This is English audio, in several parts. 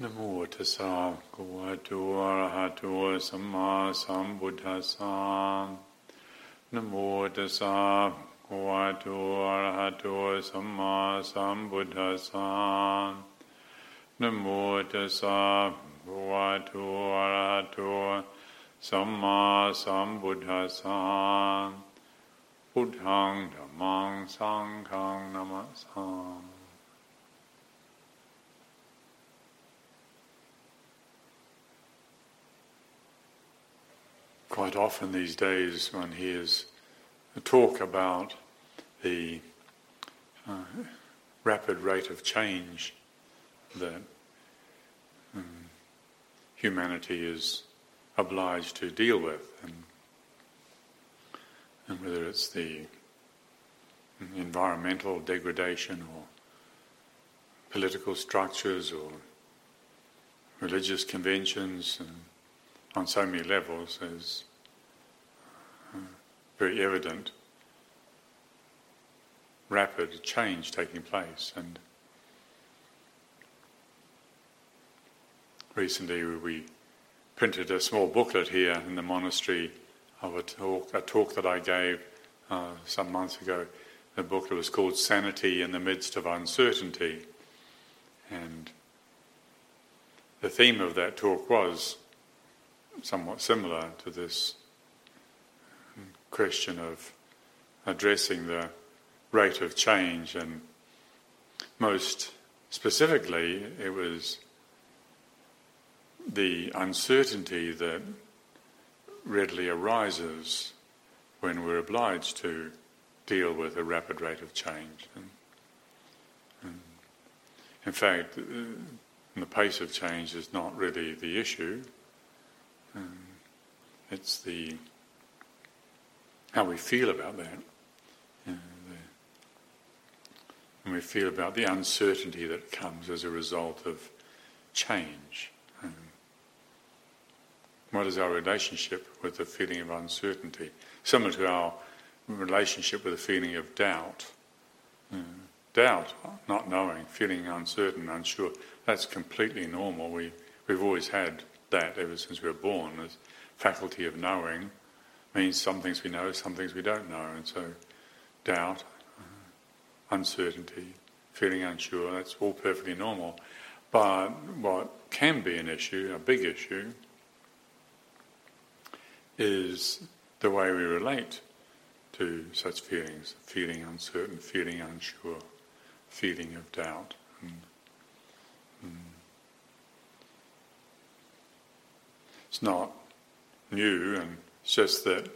นโมตัสสะภะคะวะโตอะระหะโตสัมมาสัมพุทธัสสะนโมตัสสะภะคะวะโตอะระหะโตสัมมาสัมพุทธัสสะนโมตัสสะภะคะวะโตอะระหะโตสัมมาสัมพุทธัสสะพุทธังธัมมังสังฆังนามัสสามิ quite often these days one hears a talk about the uh, rapid rate of change that um, humanity is obliged to deal with, and, and whether it's the environmental degradation or political structures or religious conventions and on so many levels uh, very evident rapid change taking place and recently we printed a small booklet here in the monastery of a talk, a talk that I gave uh, some months ago. The booklet was called Sanity in the Midst of Uncertainty. And the theme of that talk was somewhat similar to this question of addressing the rate of change, and most specifically, it was the uncertainty that readily arises when we're obliged to deal with a rapid rate of change. And, and in fact, the pace of change is not really the issue. Um, it's the how we feel about that. And we feel about the uncertainty that comes as a result of change. Um, what is our relationship with the feeling of uncertainty? Similar to our relationship with the feeling of doubt. Doubt, not knowing, feeling uncertain, unsure, that's completely normal. We, we've always had that ever since we were born. The faculty of knowing means some things we know, some things we don't know, and so doubt, uncertainty, feeling unsure, that's all perfectly normal. But what can be an issue, a big issue, is the way we relate to such feelings feeling uncertain, feeling unsure, feeling of doubt. And, and It's not new, and it's just that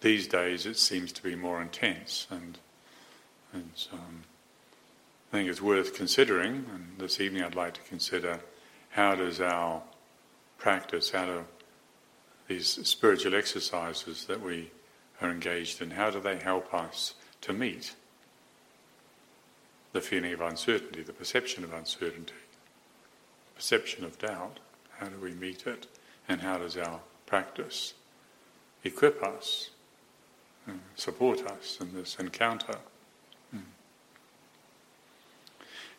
these days it seems to be more intense, and and um, I think it's worth considering. And this evening, I'd like to consider how does our practice, how do these spiritual exercises that we are engaged in, how do they help us to meet the feeling of uncertainty, the perception of uncertainty, perception of doubt? How do we meet it? And how does our practice equip us, support us in this encounter? Hmm.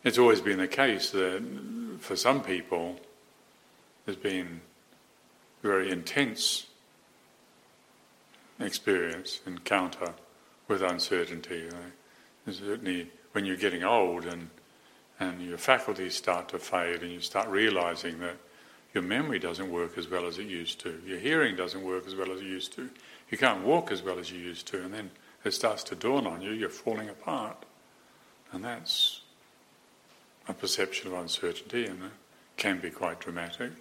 It's always been the case that for some people there's been very intense experience, encounter with uncertainty. certainly when you're getting old and, and your faculties start to fade and you start realizing that your memory doesn't work as well as it used to. Your hearing doesn't work as well as it used to. You can't walk as well as you used to. And then it starts to dawn on you, you're falling apart. And that's a perception of uncertainty and it can be quite dramatic.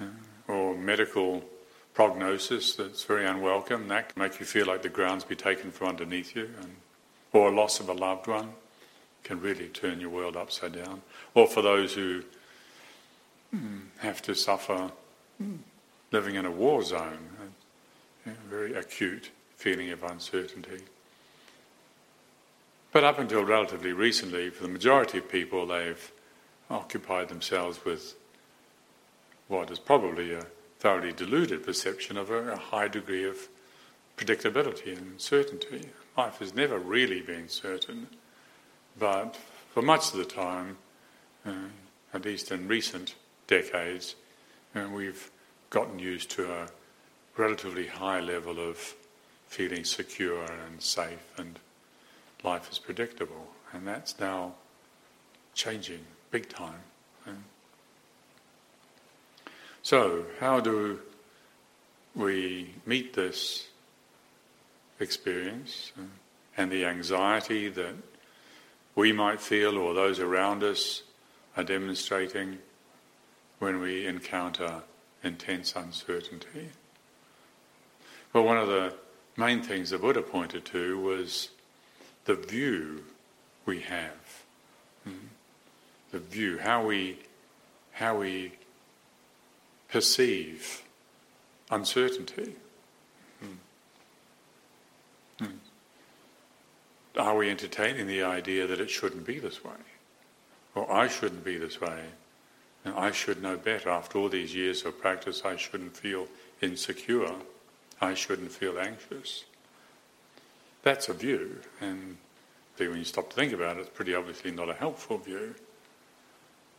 Uh, or medical prognosis that's very unwelcome, that can make you feel like the ground's be taken from underneath you. And, or a loss of a loved one can really turn your world upside down. Or for those who have to suffer. Living in a war zone, a, very acute feeling of uncertainty. But up until relatively recently, for the majority of people, they've occupied themselves with what is probably a thoroughly deluded perception of a, a high degree of predictability and certainty. Life has never really been certain, but for much of the time, uh, at least in recent decades, and we've gotten used to a relatively high level of feeling secure and safe and life is predictable. And that's now changing big time. So, how do we meet this experience and the anxiety that we might feel or those around us are demonstrating when we encounter intense uncertainty? Well, one of the main things the Buddha pointed to was the view we have. Mm? The view, how we, how we perceive uncertainty. Mm. Mm. Are we entertaining the idea that it shouldn't be this way? Or I shouldn't be this way? I should know better. After all these years of practice, I shouldn't feel insecure. I shouldn't feel anxious. That's a view, and when you stop to think about it, it's pretty obviously not a helpful view.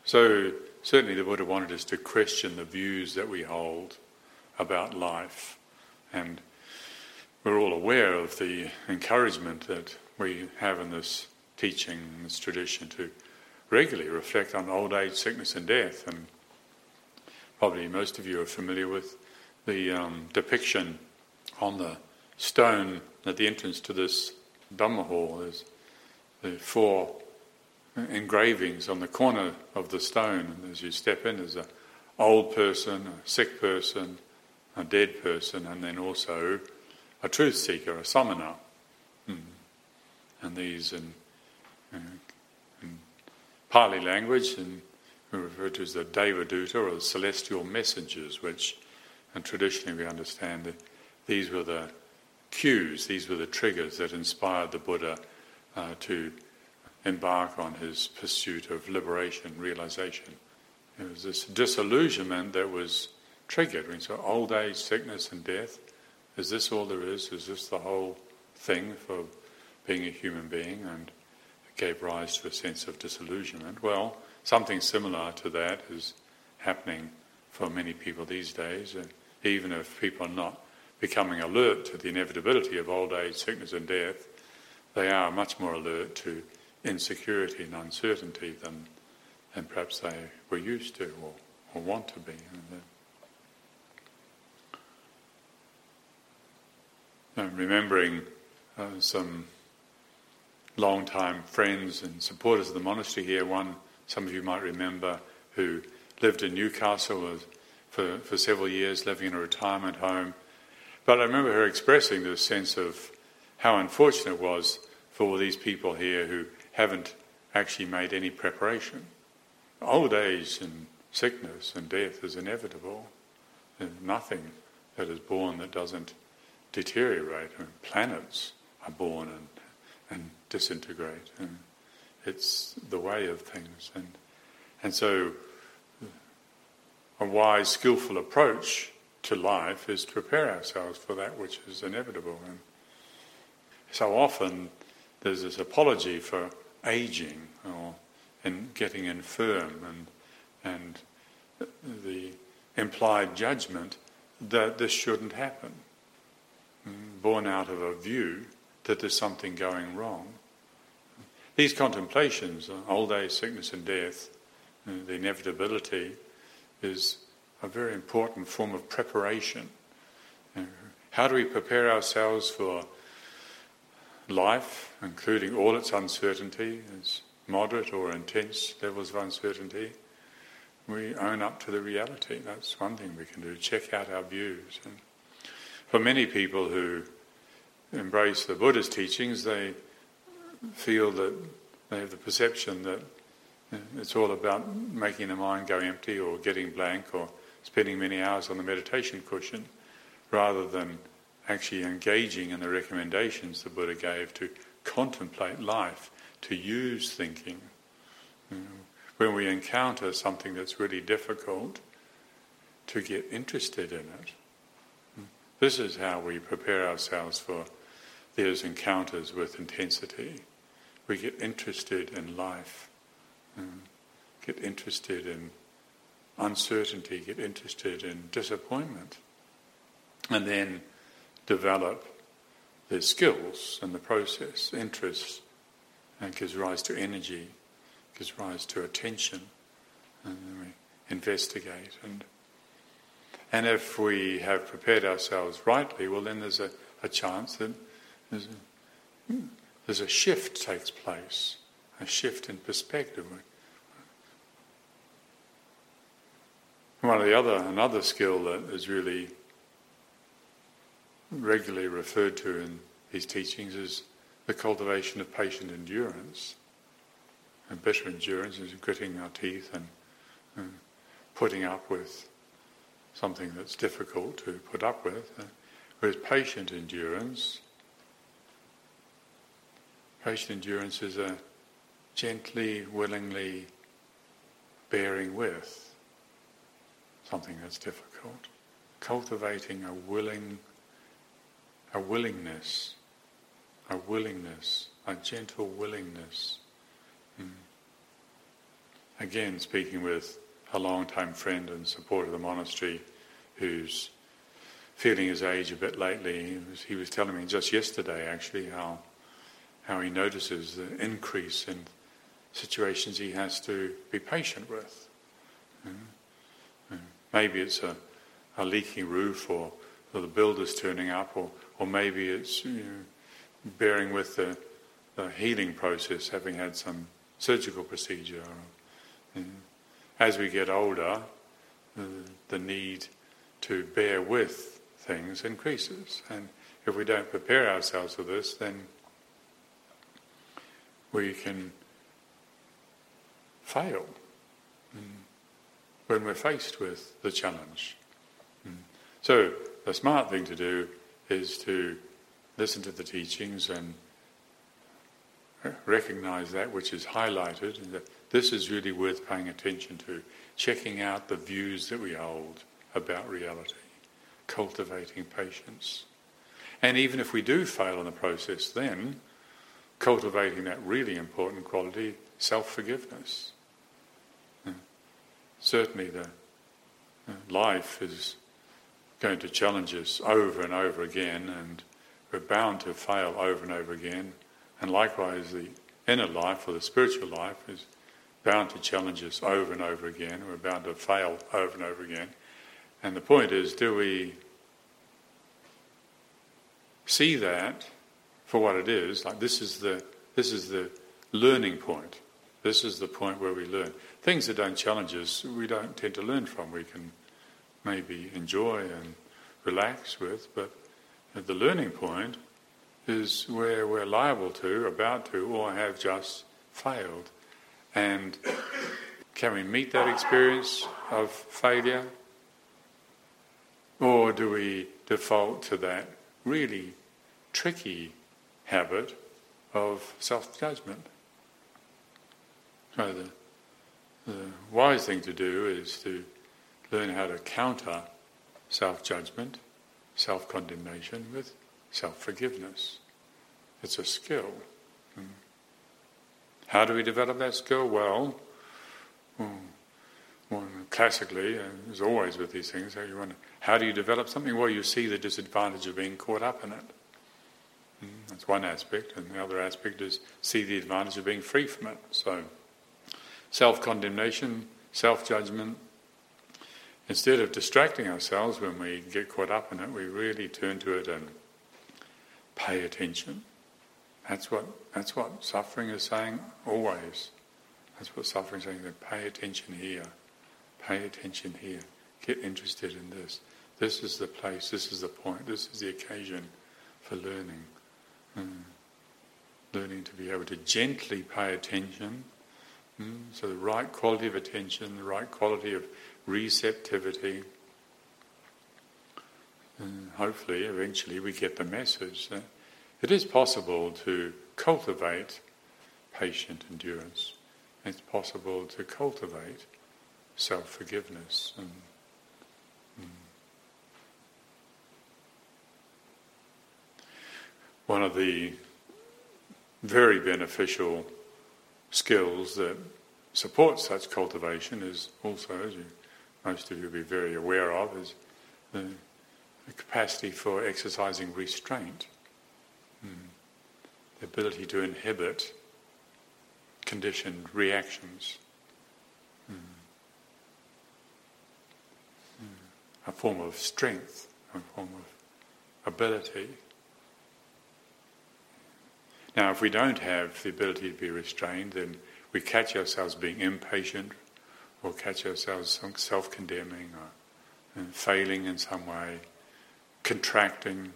So, certainly, the Buddha wanted us to question the views that we hold about life, and we're all aware of the encouragement that we have in this teaching, this tradition, to regularly reflect on old age, sickness, and death. And probably most of you are familiar with the um, depiction on the stone at the entrance to this Dhamma hall. There's the four engravings on the corner of the stone. And as you step in, there's an old person, a sick person, a dead person, and then also a truth seeker, a samana. Hmm. And these in, in Pali language, and we refer to as the Devaduta or the celestial messengers, which, and traditionally we understand that these were the cues, these were the triggers that inspired the Buddha uh, to embark on his pursuit of liberation, realization. It was this disillusionment that was triggered. When so old age, sickness, and death. Is this all there is? Is this the whole thing for being a human being? And gave rise to a sense of disillusionment. Well, something similar to that is happening for many people these days. Uh, even if people are not becoming alert to the inevitability of old age, sickness, and death, they are much more alert to insecurity and uncertainty than, than perhaps they were used to or, or want to be. And remembering uh, some long-time friends and supporters of the monastery here, one some of you might remember who lived in Newcastle for, for several years, living in a retirement home but I remember her expressing this sense of how unfortunate it was for all these people here who haven't actually made any preparation. Old age and sickness and death is inevitable. There's nothing that is born that doesn't deteriorate. I mean, planets are born and, and disintegrate. And it's the way of things. And, and so, a wise, skillful approach to life is to prepare ourselves for that which is inevitable. And so often there's this apology for aging or in getting infirm and and the implied judgment that this shouldn't happen, mm, born out of a view that there's something going wrong. These contemplations, old age, sickness, and death, uh, the inevitability, is a very important form of preparation. Uh, how do we prepare ourselves for life, including all its uncertainty, its moderate or intense levels of uncertainty? We own up to the reality. That's one thing we can do. Check out our views. And for many people who embrace the Buddha's teachings, they feel that they have the perception that it's all about making the mind go empty or getting blank or spending many hours on the meditation cushion rather than actually engaging in the recommendations the Buddha gave to contemplate life, to use thinking. When we encounter something that's really difficult, to get interested in it. This is how we prepare ourselves for those encounters with intensity. We get interested in life, mm, get interested in uncertainty, get interested in disappointment, and then develop the skills and the process, interest, and gives rise to energy, gives rise to attention, and then we investigate. And, and if we have prepared ourselves rightly, well, then there's a, a chance that there's a, hmm, there's a shift takes place, a shift in perspective. One of the other, another skill that is really regularly referred to in these teachings is the cultivation of patient endurance. And better endurance is gritting our teeth and, and putting up with something that's difficult to put up with. Uh, whereas patient endurance, patient endurance is a gently, willingly bearing with something that's difficult. Cultivating a willing a willingness, a willingness, a gentle willingness. Mm. Again, speaking with a long-time friend and supporter of the monastery who's feeling his age a bit lately, he was, he was telling me just yesterday actually how, how he notices the increase in situations he has to be patient with. Mm. Mm. Maybe it's a, a leaking roof or, or the builder's turning up or or maybe it's you know, bearing with the, the, healing process, having had some surgical procedure. as we get older, the need to bear with things increases. And if we don't prepare ourselves for this, then we can fail mm. when we're faced with the challenge. Mm. So the smart thing to do is to listen to the teachings and recognize that which is highlighted and that this is really worth paying attention to, checking out the views that we hold about reality, cultivating patience. And even if we do fail in the process, then cultivating that really important quality, self forgiveness. Certainly, the uh, life is going to challenge us over and over again, and we're bound to fail over and over again. And likewise, the inner life or the spiritual life is bound to challenge us over and over again. We're bound to fail over and over again. And the point is, do we see that for what it is? Like this is the this is the learning point. This is the point where we learn. Things that don't challenge us, we don't tend to learn from. We can maybe enjoy and relax with, but the learning point is where we're liable to, about to, or have just failed. And can we meet that experience of failure? Or do we default to that really tricky habit of self judgment? So, the, the wise thing to do is to learn how to counter self judgment, self condemnation with self forgiveness. It's a skill. Hmm. How do we develop that skill? Well, well classically, as always with these things, how do you develop something? Well, you see the disadvantage of being caught up in it. That's one aspect, and the other aspect is see the advantage of being free from it. So, self condemnation, self judgment, Instead of distracting ourselves when we get caught up in it, we really turn to it and pay attention. That's what that's what suffering is saying always. That's what suffering is saying. Pay attention here, pay attention here. Get interested in this. This is the place. This is the point. This is the occasion for learning. Mm. Learning to be able to gently pay attention. Mm. So the right quality of attention, the right quality of receptivity. And hopefully, eventually, we get the message that it is possible to cultivate patient endurance. It's possible to cultivate self forgiveness. And, One of the very beneficial skills that supports such cultivation is also, as you, most of you will be very aware of, is the, the capacity for exercising restraint, mm. the ability to inhibit conditioned reactions. Mm. Mm. A form of strength, a form of ability. Now, if we don't have the ability to be restrained, then we catch ourselves being impatient or catch ourselves self condemning or failing in some way, contracting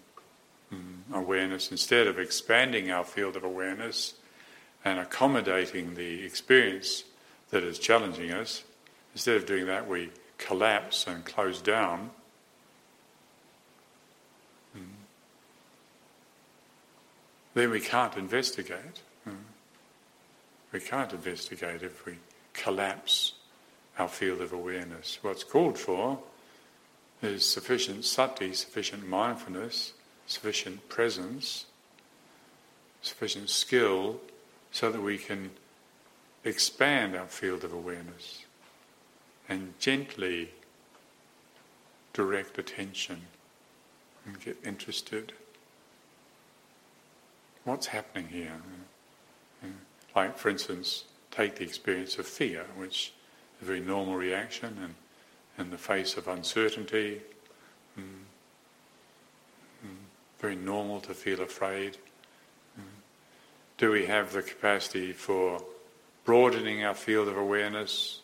um, awareness instead of expanding our field of awareness and accommodating the experience that is challenging us. Instead of doing that, we collapse and close down. Then we can't investigate. Mm. We can't investigate if we collapse our field of awareness. What's called for is sufficient sati, sufficient mindfulness, sufficient presence, sufficient skill so that we can expand our field of awareness and gently direct attention and get interested. What's happening here? Like, for instance, take the experience of fear, which is a very normal reaction and in the face of uncertainty. Very normal to feel afraid. Do we have the capacity for broadening our field of awareness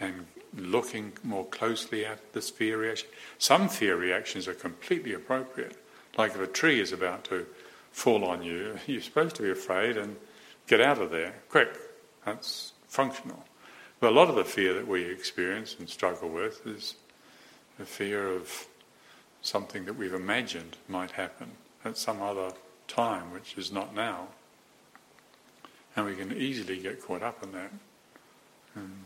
and looking more closely at this fear reaction? Some fear reactions are completely appropriate. Like if a tree is about to fall on you, you're supposed to be afraid and get out of there quick. That's functional. But a lot of the fear that we experience and struggle with is the fear of something that we've imagined might happen at some other time, which is not now. And we can easily get caught up in that. And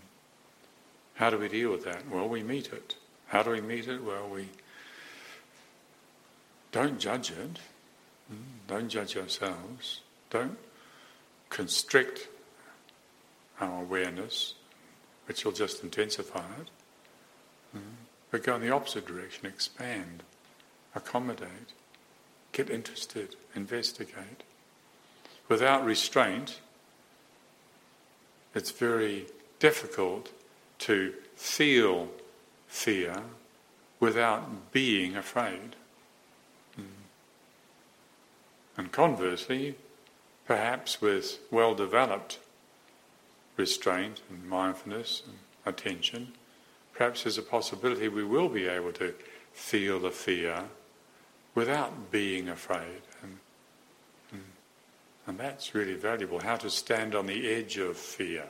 how do we deal with that? Well, we meet it. How do we meet it? Well, we don't judge it. Hmm, don't judge ourselves. Don't constrict our awareness, which will just intensify it. Hmm, but go in the opposite direction, expand, accommodate, get interested, investigate. Without restraint, it's very difficult to feel fear without being afraid. And conversely, perhaps with well developed restraint and mindfulness and attention, perhaps there's a possibility we will be able to feel the fear without being afraid. And, and that's really valuable. How to stand on the edge of fear,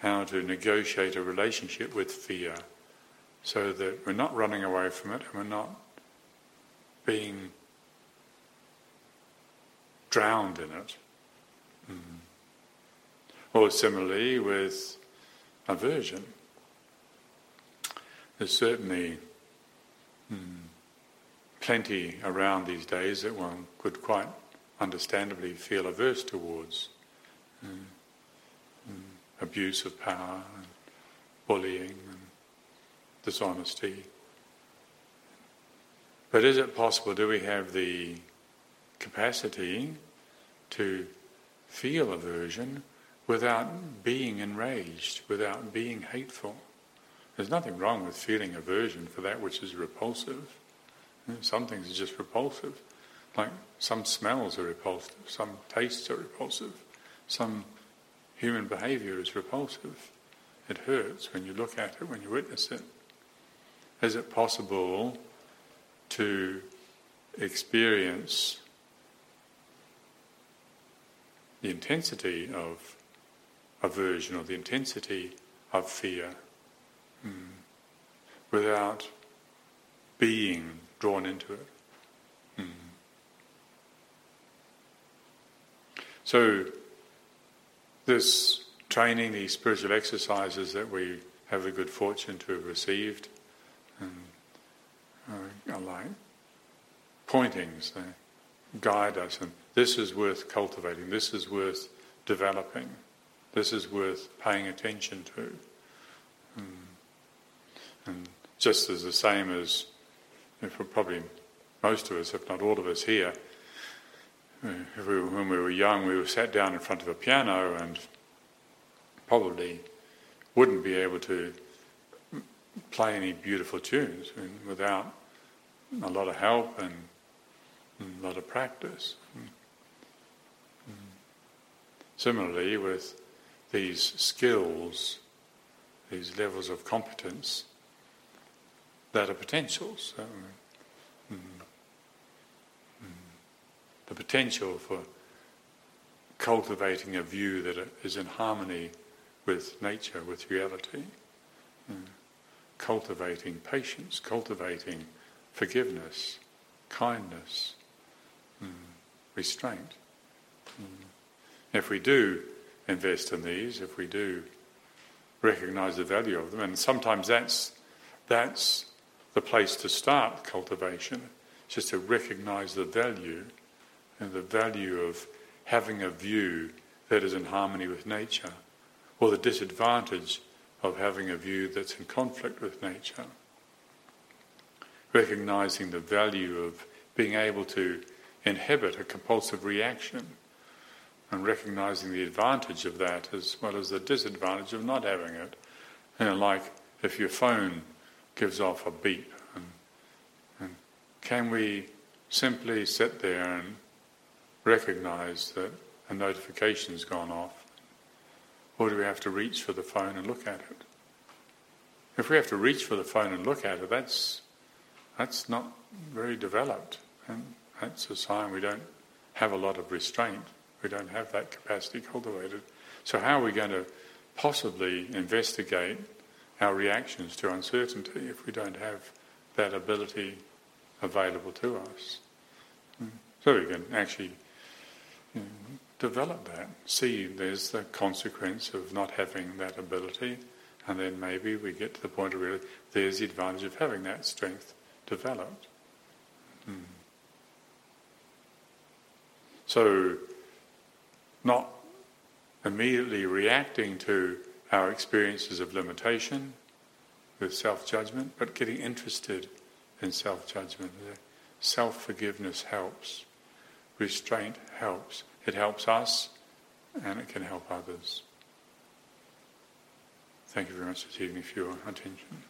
how to negotiate a relationship with fear so that we're not running away from it and we're not being drowned in it. Mm. Or similarly with aversion. There's certainly mm, plenty around these days that one could quite understandably feel averse towards. Mm, abuse of power, and bullying, and dishonesty. But is it possible, do we have the capacity to feel aversion without being enraged, without being hateful. There's nothing wrong with feeling aversion for that which is repulsive. Some things are just repulsive. Like some smells are repulsive, some tastes are repulsive, some human behavior is repulsive. It hurts when you look at it, when you witness it. Is it possible to experience the intensity of aversion or the intensity of fear mm, without being drawn into it. Mm. So, this training, these spiritual exercises that we have the good fortune to have received, um, are like pointings, they guide us and this is worth cultivating, this is worth developing. this is worth paying attention to. Mm. And just as the same as, if probably most of us, if not all of us here, uh, we, when we were young, we were sat down in front of a piano and probably wouldn't be able to play any beautiful tunes without a lot of help and a lot of practice. Similarly, with these skills, these levels of competence that are potentials. Mm, mm, the potential for cultivating a view that is in harmony with nature, with reality, mm, cultivating patience, cultivating forgiveness, kindness, mm, restraint. Mm. If we do invest in these, if we do recognize the value of them, and sometimes that's that's the place to start cultivation, just to recognize the value and the value of having a view that is in harmony with nature, or the disadvantage of having a view that's in conflict with nature. Recognizing the value of being able to inhibit a compulsive reaction and recognizing the advantage of that as well as the disadvantage of not having it. You know, like if your phone gives off a beep, and, and can we simply sit there and recognize that a notification's gone off, or do we have to reach for the phone and look at it? If we have to reach for the phone and look at it, that's that's not very developed, and that's a sign we don't have a lot of restraint. We don't have that capacity cultivated. So, how are we going to possibly investigate our reactions to uncertainty if we don't have that ability available to us? Hmm. So, we can actually you know, develop that, see there's the consequence of not having that ability, and then maybe we get to the point of really there's the advantage of having that strength developed. Hmm. So, not immediately reacting to our experiences of limitation with self judgment, but getting interested in self judgment. Self forgiveness helps, restraint helps. It helps us and it can help others. Thank you very much this evening for your attention.